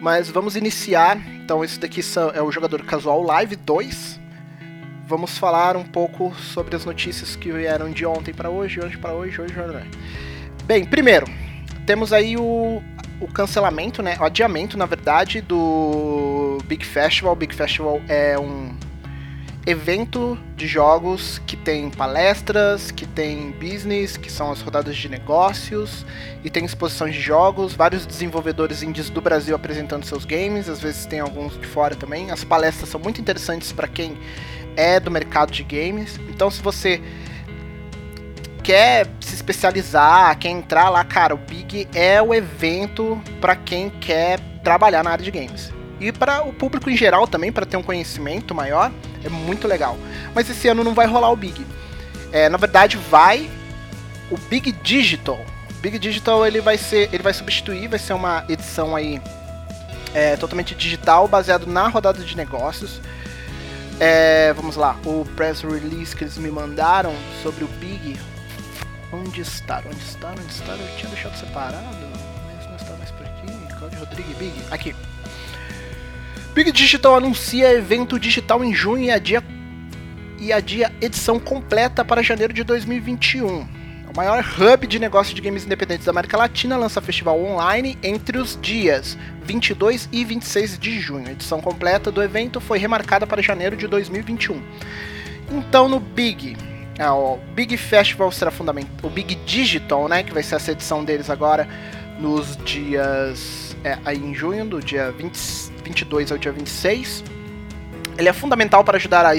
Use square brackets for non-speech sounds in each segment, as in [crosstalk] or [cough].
Mas vamos iniciar. Então, esse daqui é o jogador casual Live 2. Vamos falar um pouco sobre as notícias que vieram de ontem para hoje, hoje para hoje, hoje, hoje. Bem, primeiro, temos aí o, o cancelamento, né? O adiamento, na verdade, do Big Festival. Big Festival é um evento de jogos que tem palestras, que tem business, que são as rodadas de negócios, e tem exposições de jogos, vários desenvolvedores indies do Brasil apresentando seus games, às vezes tem alguns de fora também. As palestras são muito interessantes para quem é do mercado de games. Então, se você quer se especializar, quer entrar lá, cara, o Big é o evento para quem quer trabalhar na área de games. E para o público em geral também, para ter um conhecimento maior, é muito legal. Mas esse ano não vai rolar o Big. É, na verdade, vai o Big Digital. Big Digital ele vai ser, ele vai substituir, vai ser uma edição aí é, totalmente digital, baseado na rodada de negócios. É, vamos lá, o press release que eles me mandaram sobre o Big. Onde está? Onde está? Onde está? Eu tinha deixado separado, mas não está mais por aqui. Claudio Rodrigues Big. Aqui. Big Digital anuncia evento digital em junho e adia, e adia edição completa para janeiro de 2021. O maior hub de negócio de games independentes da América Latina lança festival online entre os dias 22 e 26 de junho. A edição completa do evento foi remarcada para janeiro de 2021. Então no Big, é, o Big Festival será fundamental, o Big Digital, né, que vai ser essa edição deles agora nos dias é, aí em junho, do dia 20, 22 ao dia 26. Ele é fundamental para ajudar a,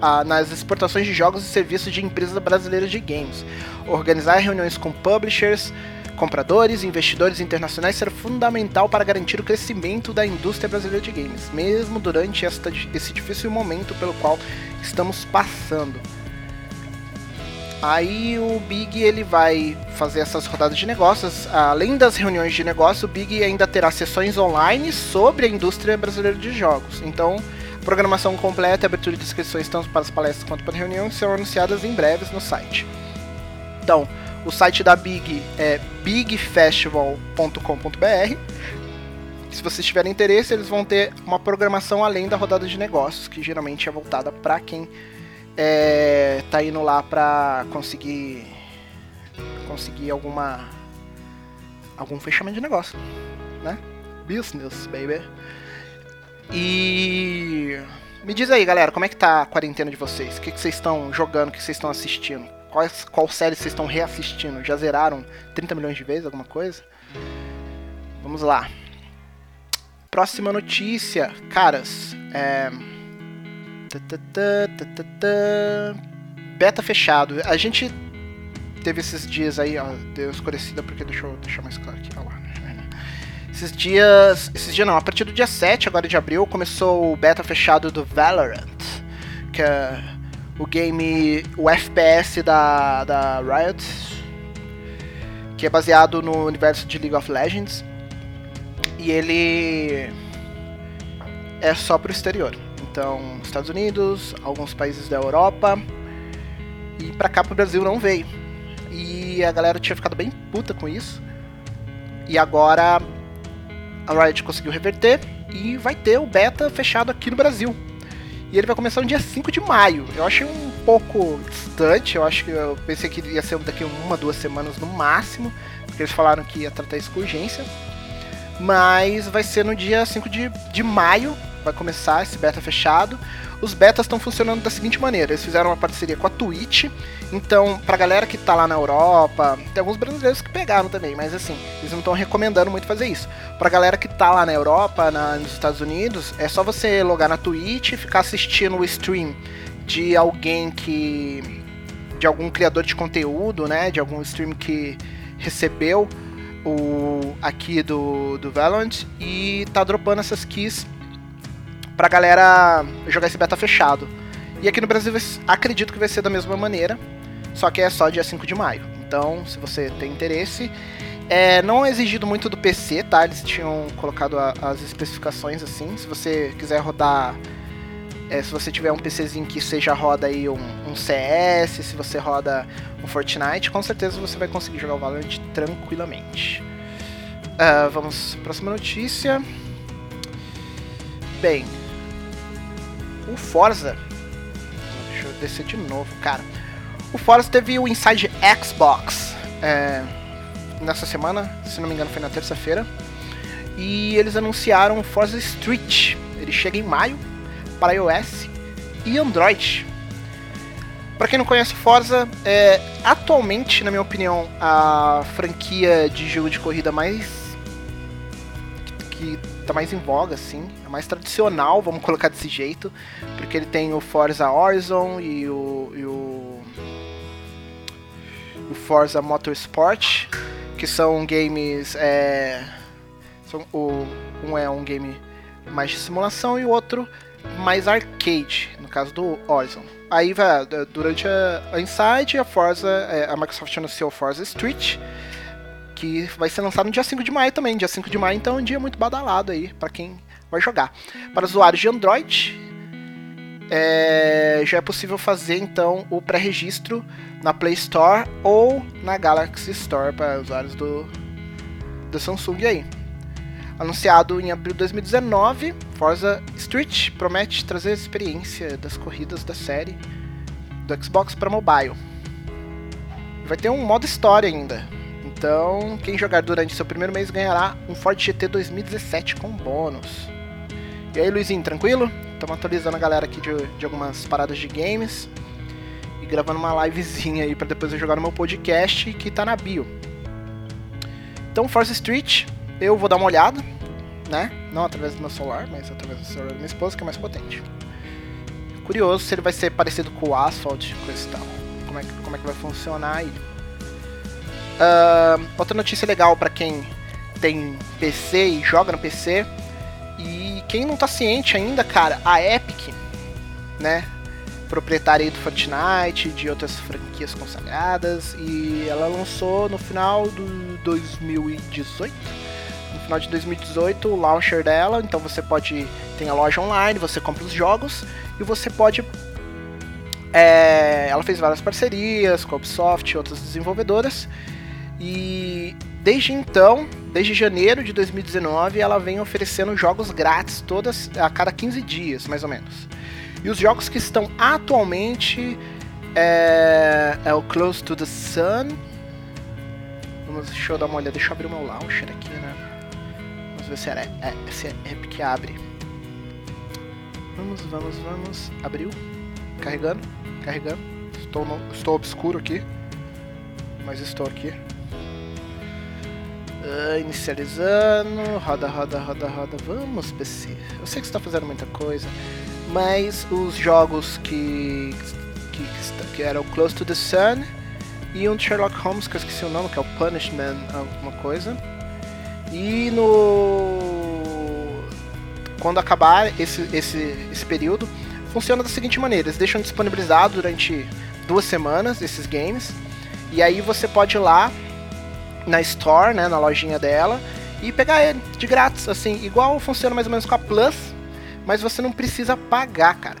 a, nas exportações de jogos e serviços de empresas brasileiras de games. Organizar reuniões com publishers, compradores e investidores internacionais será fundamental para garantir o crescimento da indústria brasileira de games, mesmo durante esta, esse difícil momento pelo qual estamos passando. Aí o Big ele vai fazer essas rodadas de negócios. Além das reuniões de negócio, o Big ainda terá sessões online sobre a indústria brasileira de jogos. Então, programação completa e abertura de inscrições tanto para as palestras quanto para reuniões serão anunciadas em breves no site. Então, o site da Big é bigfestival.com.br. Se vocês tiverem interesse, eles vão ter uma programação além da rodada de negócios, que geralmente é voltada para quem é, tá indo lá pra conseguir conseguir alguma algum fechamento de negócio, né? Business, baby. E me diz aí, galera, como é que tá a quarentena de vocês? O que, vocês estão jogando? O que vocês estão assistindo? Quais, qual série vocês estão reassistindo? Já zeraram 30 milhões de vezes, alguma coisa? Vamos lá. Próxima notícia, caras. É Beta fechado. A gente teve esses dias aí, ó, deu escurecida porque deixa eu deixar mais claro aqui. Ó lá. Esses dias. Esses dias não, a partir do dia 7 agora de abril começou o beta fechado do Valorant. Que é o game. o FPS da, da Riot. Que é baseado no universo de League of Legends. E ele é só pro exterior. Então, Estados Unidos, alguns países da Europa e para cá pro Brasil não veio. E a galera tinha ficado bem puta com isso. E agora a Riot conseguiu reverter e vai ter o beta fechado aqui no Brasil. E ele vai começar no dia 5 de maio. Eu achei um pouco distante, eu acho que eu pensei que ia ser daqui uma, duas semanas no máximo, porque eles falaram que ia tratar isso com urgência. Mas vai ser no dia 5 de, de maio, vai começar esse beta fechado. Os betas estão funcionando da seguinte maneira: eles fizeram uma parceria com a Twitch. Então, pra galera que tá lá na Europa, tem alguns brasileiros que pegaram também, mas assim, eles não estão recomendando muito fazer isso. Pra galera que tá lá na Europa, na, nos Estados Unidos, é só você logar na Twitch e ficar assistindo o stream de alguém que. de algum criador de conteúdo, né? De algum stream que recebeu o aqui do, do Valorant e tá dropando essas keys pra galera jogar esse beta fechado. E aqui no Brasil acredito que vai ser da mesma maneira, só que é só dia 5 de maio. Então, se você tem interesse, é, não é exigido muito do PC, tá? Eles tinham colocado a, as especificações assim. Se você quiser rodar, é, se você tiver um PCzinho que seja roda aí um, um, CS, se você roda um Fortnite, com certeza você vai conseguir jogar o Valorant tranquilamente. Uh, vamos, próxima notícia. Bem, o Forza. Deixa eu descer de novo, cara. O Forza teve o Inside Xbox é, nessa semana, se não me engano foi na terça-feira. E eles anunciaram o Forza Street. Ele chega em maio para iOS e Android. Para quem não conhece Forza, é atualmente, na minha opinião, a franquia de jogo de corrida mais que tá mais em voga, assim, é mais tradicional, vamos colocar desse jeito, porque ele tem o Forza Horizon e o, e o, o Forza Motorsport, que são games, é, são, o, um é um game mais de simulação e o outro mais arcade, no caso do Horizon. Aí durante a, a Inside, a Forza, é, a Microsoft anunciou Forza Street, que vai ser lançado no dia 5 de maio também. Dia 5 de maio, então é um dia muito badalado aí para quem vai jogar. Para usuários de Android, é, já é possível fazer então o pré-registro na Play Store ou na Galaxy Store para usuários do, do Samsung aí. Anunciado em abril de 2019, Forza Street promete trazer a experiência das corridas da série do Xbox para mobile. Vai ter um modo história ainda, então, quem jogar durante seu primeiro mês ganhará um Ford GT 2017 com bônus. E aí, Luizinho, tranquilo? Estamos atualizando a galera aqui de, de, algumas paradas de games e gravando uma livezinha aí para depois eu jogar no meu podcast que tá na bio. Então, Force Street, eu vou dar uma olhada, né? Não através do meu celular, mas através do celular da minha esposa, que é mais potente. Curioso se ele vai ser parecido com o Asphalt, coisa e tal. Como é que, como é que vai funcionar aí. Uh, outra notícia legal para quem tem PC e joga no PC. E quem não tá ciente ainda, cara, a Epic, né? Proprietária do Fortnite, de outras franquias consagradas. E ela lançou no final do 2018. No final de 2018 o launcher dela. Então você pode. Tem a loja online, você compra os jogos e você pode é, ela fez várias parcerias com a Ubisoft e outras desenvolvedoras. E desde então, desde janeiro de 2019, ela vem oferecendo jogos grátis todas a cada 15 dias, mais ou menos. E os jogos que estão atualmente é, é o Close to the Sun. Vamos, deixa eu dar uma olhada, deixa eu abrir o meu launcher aqui, né? Vamos ver se é, é, se é abre. Vamos, vamos, vamos. Abriu. Carregando, carregando. Estou, no, estou obscuro aqui. Mas estou aqui. Uh, inicializando, roda, roda, roda, roda. Vamos, PC. Eu sei que você está fazendo muita coisa, mas os jogos que, que, que eram Close to the Sun e um Sherlock Holmes, que eu esqueci o nome, que é o Punishment, alguma coisa. E no. Quando acabar esse, esse, esse período, funciona da seguinte maneira: eles deixam disponibilizado durante duas semanas esses games, e aí você pode ir lá na store, né, na lojinha dela, e pegar ele de grátis, assim, igual funciona mais ou menos com a Plus, mas você não precisa pagar, cara.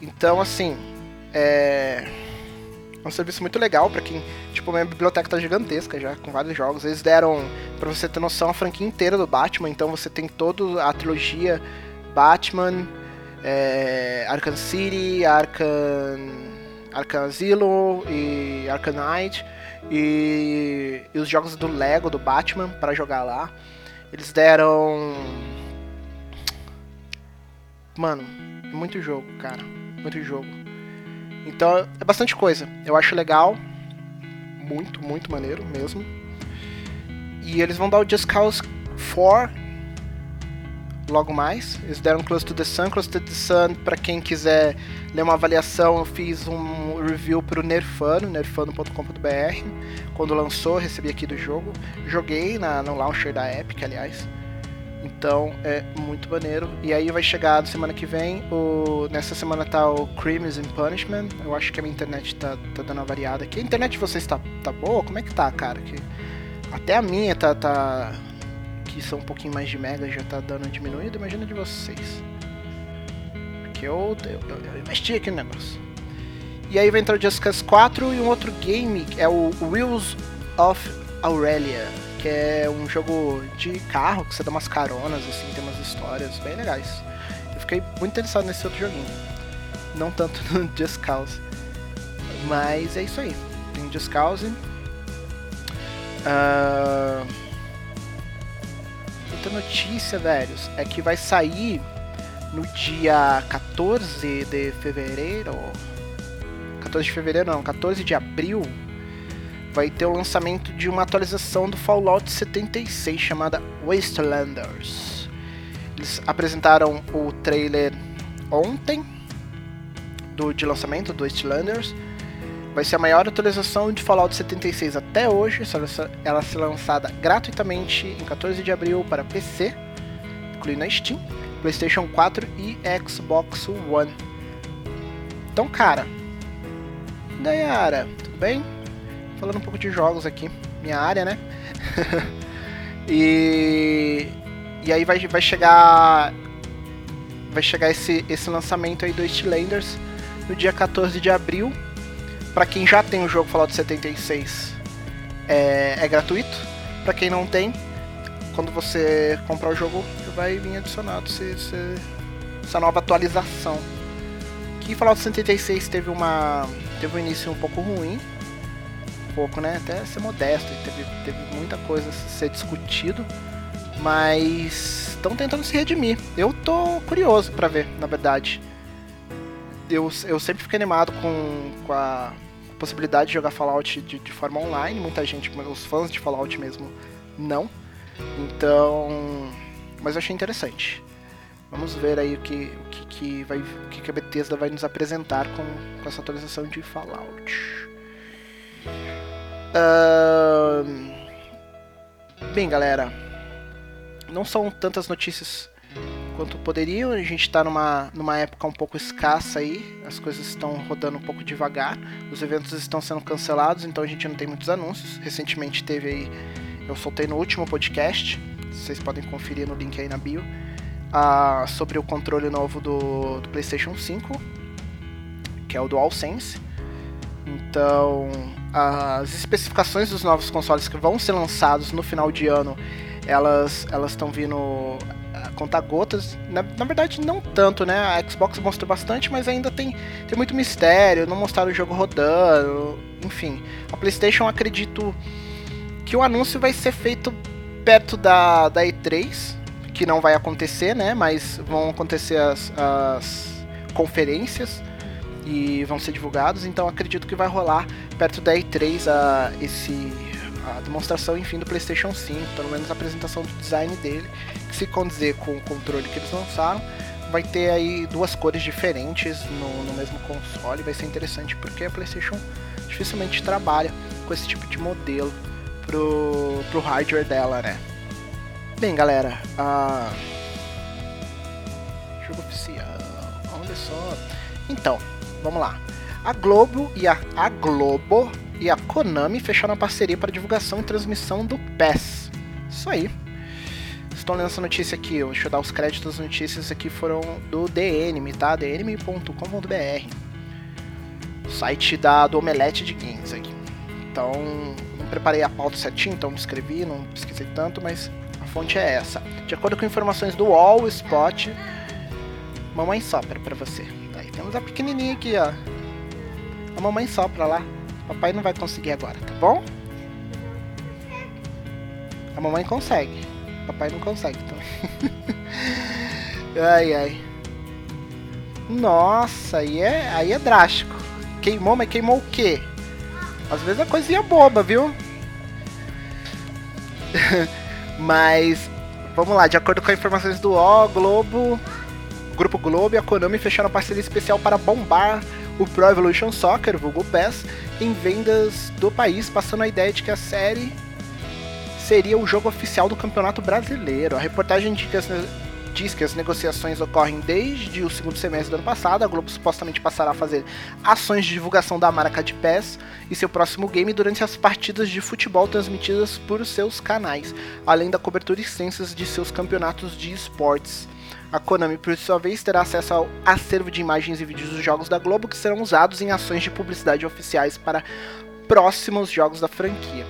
Então, assim, é um serviço muito legal para quem, tipo, minha biblioteca tá gigantesca já, com vários jogos. Eles deram, para você ter noção, a franquia inteira do Batman, então você tem toda a trilogia Batman, é, Arkham City, Arkham, Asylum e Knight e, e os jogos do Lego do Batman para jogar lá. Eles deram. Mano, muito jogo, cara. Muito jogo. Então é bastante coisa. Eu acho legal. Muito, muito maneiro mesmo. E eles vão dar o Just Cause 4 logo mais. Eles deram Close to the Sun. Close to the Sun, para quem quiser ler uma avaliação, eu fiz um review pro Nerfano, nerfano.com.br. Quando lançou, recebi aqui do jogo. Joguei na, no launcher da Epic, aliás. Então é muito maneiro. E aí vai chegar semana que vem. O... Nessa semana tá o Crimes and Punishment. Eu acho que a minha internet tá, tá dando uma variada aqui. A internet de vocês tá, tá boa? Como é que tá, cara? Que... Até a minha tá, tá que são um pouquinho mais de mega já tá dando diminuído, imagina de vocês. Porque eu, eu, eu, investi aqui no negócio. E aí vai entrar o Just Cause 4 e um outro game, é o Wheels of Aurelia, que é um jogo de carro, que você dá umas caronas, assim, tem umas histórias bem legais. Eu fiquei muito interessado nesse outro joguinho. Não tanto [laughs] no Just Cause. Mas é isso aí. Tem Just Cause. Uh... Outra notícia, velhos, é que vai sair no dia 14 de fevereiro. 14 de fevereiro não, 14 de abril vai ter o lançamento de uma atualização do Fallout 76 chamada Wastelanders. Eles apresentaram o trailer ontem do de lançamento do Wastelanders. Vai ser a maior atualização de Fallout 76 até hoje. Ela será lançada gratuitamente em 14 de abril para PC, incluindo a Steam, PlayStation 4 e Xbox One. Então, cara, Dayara, tudo bem? falando um pouco de jogos aqui, minha área, né? [laughs] e e aí vai, vai chegar vai chegar esse, esse lançamento aí do Steellanders no dia 14 de abril. Para quem já tem o jogo Fallout 76, é, é gratuito. Para quem não tem, quando você comprar o jogo, vai vir adicionado esse, esse, essa nova atualização. Que Fallout 76 teve uma teve um início um pouco ruim, pouco, né? Até ser modesto, teve, teve muita coisa a ser discutido, mas estão tentando se redimir. Eu tô curioso para ver, na verdade. Eu, eu sempre fiquei animado com, com a possibilidade de jogar Fallout de, de forma online. Muita gente, os fãs de Fallout mesmo, não. Então, mas eu achei interessante. Vamos ver aí o que, o que, que, vai, o que, a Bethesda vai nos apresentar com, com essa atualização de Fallout. Uh... Bem, galera, não são tantas notícias quanto poderiam. A gente está numa, numa época um pouco escassa aí, as coisas estão rodando um pouco devagar, os eventos estão sendo cancelados, então a gente não tem muitos anúncios. Recentemente teve aí, eu soltei no último podcast, vocês podem conferir no link aí na bio, uh, sobre o controle novo do, do PlayStation 5, que é o DualSense. Então, as especificações dos novos consoles que vão ser lançados no final de ano, elas elas estão vindo a contar gotas. Na, na, verdade, não tanto, né? A Xbox mostrou bastante, mas ainda tem, tem muito mistério, não mostraram o jogo rodando, enfim. A PlayStation, acredito que o anúncio vai ser feito perto da, da E3, que não vai acontecer, né? Mas vão acontecer as, as conferências e vão ser divulgados, então acredito que vai rolar perto da E3 a, esse, a demonstração, enfim, do PlayStation 5, pelo menos a apresentação do design dele, que se condizer com o controle que eles lançaram, vai ter aí duas cores diferentes no, no mesmo console, vai ser interessante porque a PlayStation dificilmente trabalha com esse tipo de modelo pro, pro hardware dela, né? Bem, galera, a... jogo oficial, olha só. Então, Vamos lá. A Globo e a, a Globo e a Konami fecharam a parceria para divulgação e transmissão do PES. Isso aí. Estou lendo essa notícia aqui, deixa eu dar os créditos das notícias aqui foram do DNM, tá? dnm.com.br. Site da, do Omelete de Games aqui. Então, não preparei a pauta certinho, então não escrevi, não pesquisei tanto, mas a fonte é essa. De acordo com informações do All Spot, mamãe sopra para você. Temos a pequenininha aqui, ó. A mamãe sopra lá. Papai não vai conseguir agora, tá bom? A mamãe consegue. Papai não consegue, então. [laughs] ai, ai. Nossa, aí é, aí é drástico. Queimou, mas queimou o quê? Às vezes é coisinha boba, viu? [laughs] mas, vamos lá, de acordo com informações do O Globo, Grupo Globo e a Konami fecharam parceria especial para bombar o Pro Evolution Soccer, vulgo PES, em vendas do país, passando a ideia de que a série seria o jogo oficial do Campeonato Brasileiro. A reportagem diz que as, diz que as negociações ocorrem desde o segundo semestre do ano passado. A Globo supostamente passará a fazer ações de divulgação da marca de PES e seu próximo game durante as partidas de futebol transmitidas por seus canais, além da cobertura extensa de seus campeonatos de esportes. A Konami, por sua vez, terá acesso ao acervo de imagens e vídeos dos jogos da Globo que serão usados em ações de publicidade oficiais para próximos jogos da franquia.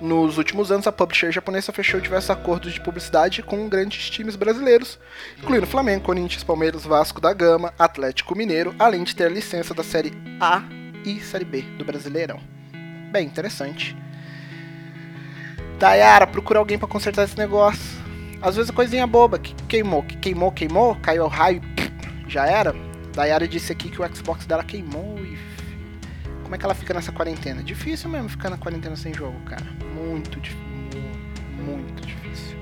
Nos últimos anos, a publisher japonesa fechou diversos acordos de publicidade com grandes times brasileiros, incluindo Flamengo, Corinthians, Palmeiras, Vasco da Gama, Atlético Mineiro, além de ter a licença da Série A e Série B do Brasileirão. Bem interessante. Dayara, procura alguém para consertar esse negócio. Às vezes coisinha boba, que queimou, que queimou, queimou, caiu o raio, já era. Dayara disse aqui que o Xbox dela queimou e como é que ela fica nessa quarentena? Difícil mesmo ficar na quarentena sem jogo, cara. Muito difícil. Muito difícil.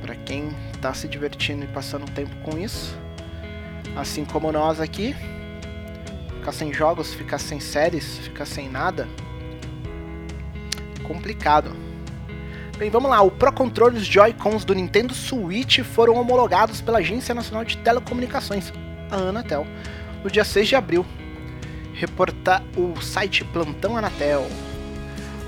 Pra quem tá se divertindo e passando tempo com isso, assim como nós aqui, ficar sem jogos, ficar sem séries, ficar sem nada, complicado. Bem, vamos lá. O Pro Controllers Joy-Cons do Nintendo Switch foram homologados pela Agência Nacional de Telecomunicações, a Anatel, no dia 6 de abril reportar o site Plantão Anatel.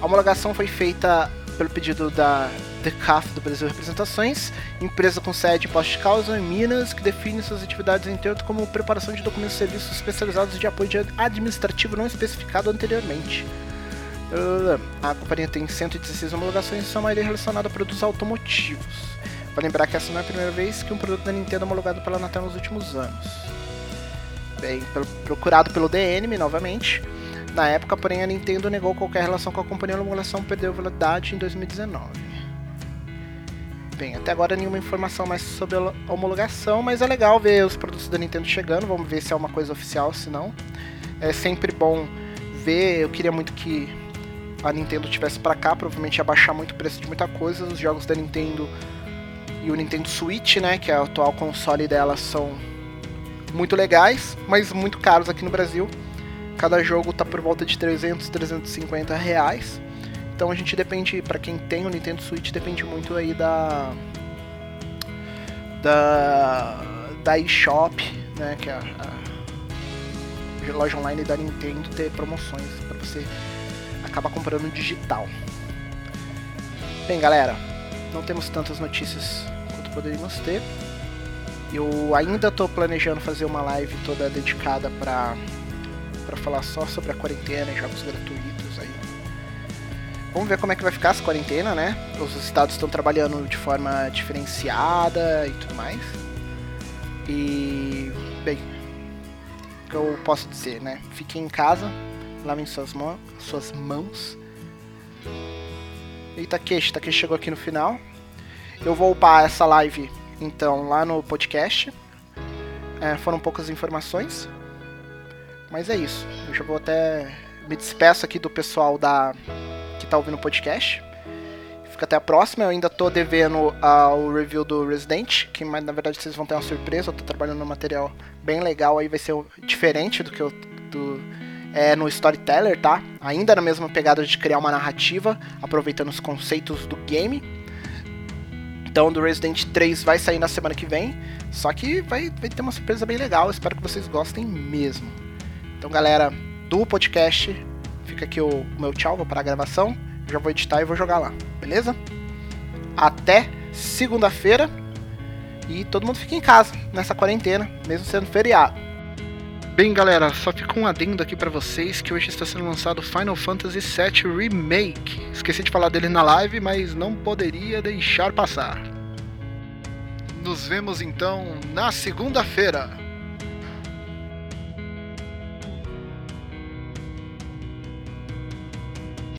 A homologação foi feita pelo pedido da DECAF do Brasil Representações, empresa com sede em Posto de Causa, em Minas, que define suas atividades em termos como preparação de documentos e serviços especializados de apoio administrativo não especificado anteriormente. A companhia tem 116 homologações, sua maioria relacionada a produtos automotivos. Para lembrar que essa não é a primeira vez que um produto da Nintendo é homologado pela Anatel nos últimos anos bem, procurado pelo DNM novamente. Na época, porém, a Nintendo negou qualquer relação com a companhia. A homologação perdeu validade em 2019. Bem, até agora nenhuma informação mais sobre a homologação, mas é legal ver os produtos da Nintendo chegando. Vamos ver se é uma coisa oficial, se não. É sempre bom ver. Eu queria muito que a Nintendo tivesse para cá, provavelmente ia baixar muito o preço de muita coisa. Os jogos da Nintendo e o Nintendo Switch, né, que é o atual console dela, são muito legais, mas muito caros aqui no Brasil. Cada jogo tá por volta de 300, 350 reais. Então a gente depende, para quem tem o Nintendo Switch, depende muito aí da da da eShop, né, que é a, a loja online da Nintendo ter promoções para você acabar comprando digital. Bem, galera, não temos tantas notícias quanto poderíamos ter. Eu ainda estou planejando fazer uma live toda dedicada para para falar só sobre a quarentena e jogos gratuitos aí. Vamos ver como é que vai ficar essa quarentena, né? Os estados estão trabalhando de forma diferenciada e tudo mais. E bem, o que eu posso dizer, né? Fiquem em casa, lavem suas, suas mãos. E Takeshi, Takeshi chegou aqui no final. Eu vou upar essa live então lá no podcast. É, foram poucas informações. Mas é isso. Eu já vou até. Me despeço aqui do pessoal da que tá ouvindo o podcast. Fica até a próxima. Eu ainda tô devendo ao review do Resident, que na verdade vocês vão ter uma surpresa. Eu tô trabalhando num material bem legal aí, vai ser diferente do que eu. Do, é, no Storyteller, tá? Ainda na mesma pegada de criar uma narrativa, aproveitando os conceitos do game então, do Resident 3 vai sair na semana que vem. Só que vai, vai ter uma surpresa bem legal. Espero que vocês gostem mesmo. Então, galera do podcast, fica aqui o, meu tchau. Vou parar a gravação. Já vou editar e vou jogar lá. Beleza? Até segunda-feira. E todo mundo fica em casa nessa quarentena, mesmo sendo feriado. Bem, galera, só fica um adendo aqui para vocês que hoje está sendo lançado Final Fantasy VII Remake. Esqueci de falar dele na live, mas não poderia deixar passar. Nos vemos então na segunda-feira.